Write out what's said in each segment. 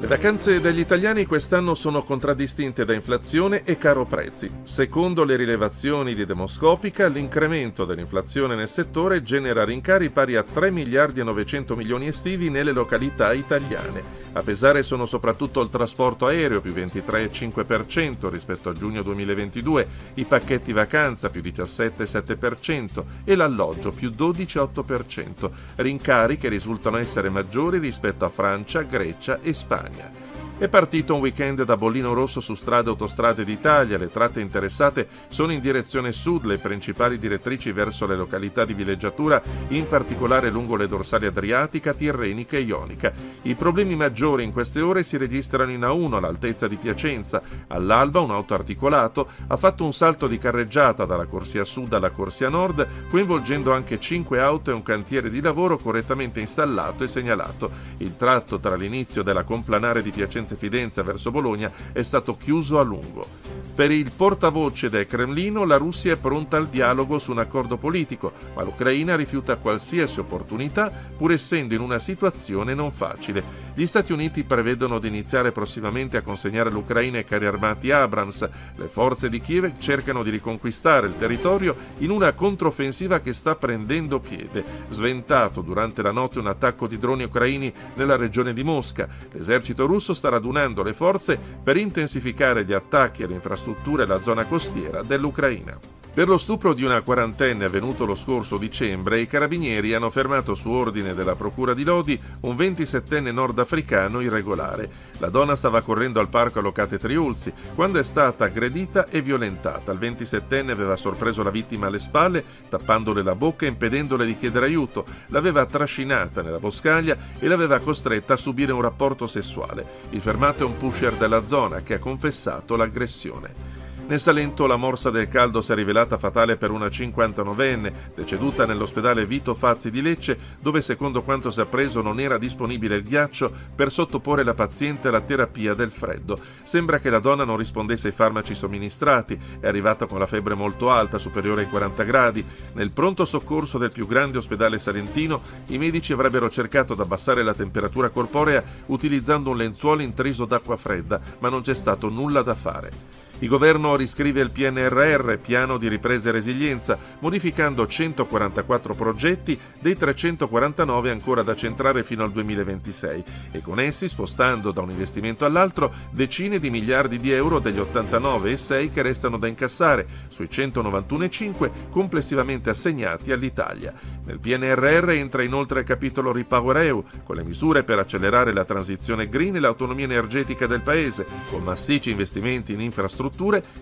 Le vacanze degli italiani quest'anno sono contraddistinte da inflazione e caro prezzi. Secondo le rilevazioni di Demoscopica, l'incremento dell'inflazione nel settore genera rincari pari a 3 miliardi e 900 milioni estivi nelle località italiane. A pesare sono soprattutto il trasporto aereo più 23,5% rispetto a giugno 2022, i pacchetti vacanza più 17,7% e l'alloggio più 12,8%, rincari che risultano essere maggiori rispetto a Francia, Grecia e Spagna. Yeah. È partito un weekend da bollino rosso su strade e autostrade d'Italia. Le tratte interessate sono in direzione sud, le principali direttrici verso le località di villeggiatura, in particolare lungo le dorsali adriatica, tirrenica e ionica. I problemi maggiori in queste ore si registrano in A1 all'altezza di Piacenza. All'alba un auto articolato ha fatto un salto di carreggiata dalla corsia sud alla corsia nord, coinvolgendo anche 5 auto e un cantiere di lavoro correttamente installato e segnalato. Il tratto tra l'inizio della complanare di Piacenza Fidenza verso Bologna è stato chiuso a lungo. Per il portavoce del Cremlino la Russia è pronta al dialogo su un accordo politico, ma l'Ucraina rifiuta qualsiasi opportunità pur essendo in una situazione non facile. Gli Stati Uniti prevedono di iniziare prossimamente a consegnare all'Ucraina i carri armati Abrams. Le forze di Kiev cercano di riconquistare il territorio in una controffensiva che sta prendendo piede. Sventato durante la notte un attacco di droni ucraini nella regione di Mosca. L'esercito russo sta radunando le forze per intensificare gli attacchi alle infrastrutture e alla zona costiera dell'Ucraina. Per lo stupro di una quarantenne avvenuto lo scorso dicembre, i carabinieri hanno fermato su ordine della Procura di Lodi un 27enne nordafricano irregolare. La donna stava correndo al parco a Locate Triulzi quando è stata aggredita e violentata. Il 27enne aveva sorpreso la vittima alle spalle, tappandole la bocca e impedendole di chiedere aiuto. L'aveva trascinata nella boscaglia e l'aveva costretta a subire un rapporto sessuale. Il fermato è un pusher della zona che ha confessato l'aggressione. Nel Salento la morsa del caldo si è rivelata fatale per una 59enne, deceduta nell'ospedale Vito Fazzi di Lecce, dove secondo quanto si è appreso non era disponibile il ghiaccio per sottoporre la paziente alla terapia del freddo. Sembra che la donna non rispondesse ai farmaci somministrati, è arrivata con la febbre molto alta, superiore ai 40 gradi. Nel pronto soccorso del più grande ospedale salentino, i medici avrebbero cercato di abbassare la temperatura corporea utilizzando un lenzuolo intriso d'acqua fredda, ma non c'è stato nulla da fare. Il governo riscrive il PNRR, piano di ripresa e resilienza, modificando 144 progetti dei 349 ancora da centrare fino al 2026 e con essi spostando da un investimento all'altro decine di miliardi di euro degli 89,6 che restano da incassare sui 191,5 complessivamente assegnati all'Italia. Nel PNRR entra inoltre il capitolo Repower EU, con le misure per accelerare la transizione green e l'autonomia energetica del Paese, con massicci investimenti in infrastrutture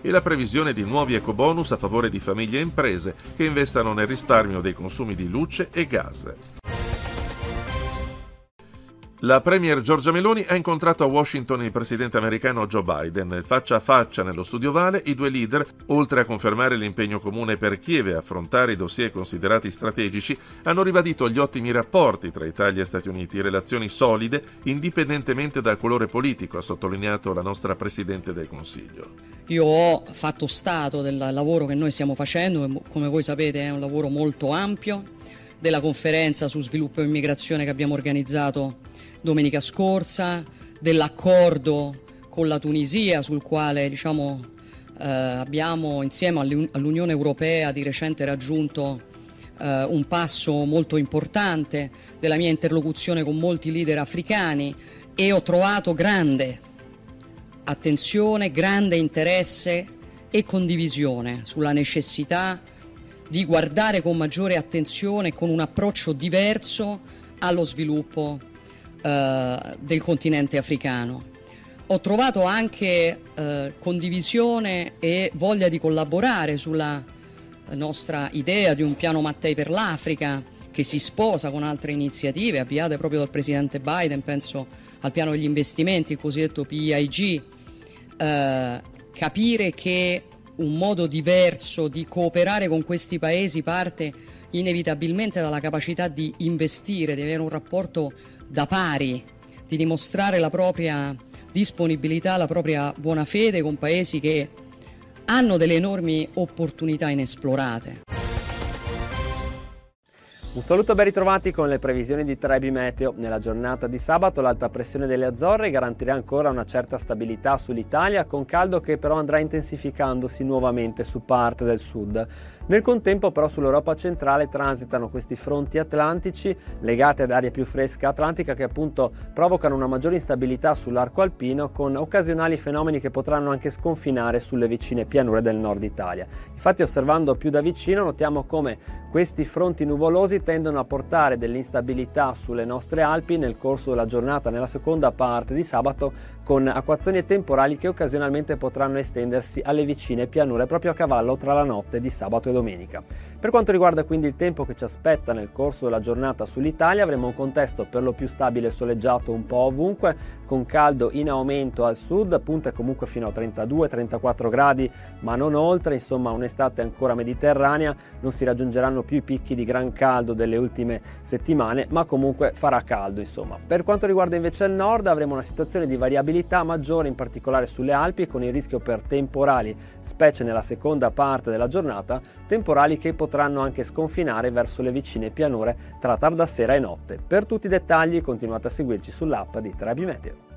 e la previsione di nuovi ecobonus a favore di famiglie e imprese che investano nel risparmio dei consumi di luce e gas. La Premier Giorgia Meloni ha incontrato a Washington il presidente americano Joe Biden. Faccia a faccia nello studio Vale, i due leader, oltre a confermare l'impegno comune per Kiev e affrontare i dossier considerati strategici, hanno ribadito gli ottimi rapporti tra Italia e Stati Uniti, relazioni solide indipendentemente dal colore politico, ha sottolineato la nostra Presidente del Consiglio. Io ho fatto stato del lavoro che noi stiamo facendo, come voi sapete è un lavoro molto ampio, della conferenza su sviluppo e immigrazione che abbiamo organizzato domenica scorsa, dell'accordo con la Tunisia sul quale diciamo, eh, abbiamo insieme all'Unione Europea di recente raggiunto eh, un passo molto importante della mia interlocuzione con molti leader africani e ho trovato grande attenzione, grande interesse e condivisione sulla necessità di guardare con maggiore attenzione con un approccio diverso allo sviluppo eh, del continente africano. Ho trovato anche eh, condivisione e voglia di collaborare sulla nostra idea di un piano Mattei per l'Africa che si sposa con altre iniziative avviate proprio dal presidente Biden, penso al piano degli investimenti, il cosiddetto PIG, eh, capire che un modo diverso di cooperare con questi paesi parte inevitabilmente dalla capacità di investire, di avere un rapporto da pari, di dimostrare la propria disponibilità, la propria buona fede con paesi che hanno delle enormi opportunità inesplorate. Un saluto ben ritrovati con le previsioni di Trebi Meteo. Nella giornata di sabato l'alta pressione delle Azzorre garantirà ancora una certa stabilità sull'Italia, con caldo che però andrà intensificandosi nuovamente su parte del sud. Nel contempo però sull'Europa centrale transitano questi fronti atlantici legati ad aria più fresca atlantica che appunto provocano una maggiore instabilità sull'arco alpino con occasionali fenomeni che potranno anche sconfinare sulle vicine pianure del nord Italia. Infatti osservando più da vicino notiamo come questi fronti nuvolosi tendono a portare dell'instabilità sulle nostre Alpi nel corso della giornata nella seconda parte di sabato con acquazzoni temporali che occasionalmente potranno estendersi alle vicine pianure proprio a cavallo tra la notte di sabato e domenica. Per quanto riguarda quindi il tempo che ci aspetta nel corso della giornata sull'Italia, avremo un contesto per lo più stabile e soleggiato un po' ovunque, con caldo in aumento al sud, punte comunque fino a 32-34 gradi, ma non oltre, insomma un'estate ancora mediterranea, non si raggiungeranno più i picchi di gran caldo delle ultime settimane, ma comunque farà caldo, insomma. Per quanto riguarda invece il nord, avremo una situazione di variabilità maggiore, in particolare sulle Alpi, con il rischio per temporali, specie nella seconda parte della giornata, temporali che potranno anche sconfinare verso le vicine pianure tra tarda sera e notte. Per tutti i dettagli continuate a seguirci sull'app di Trebi Meteo.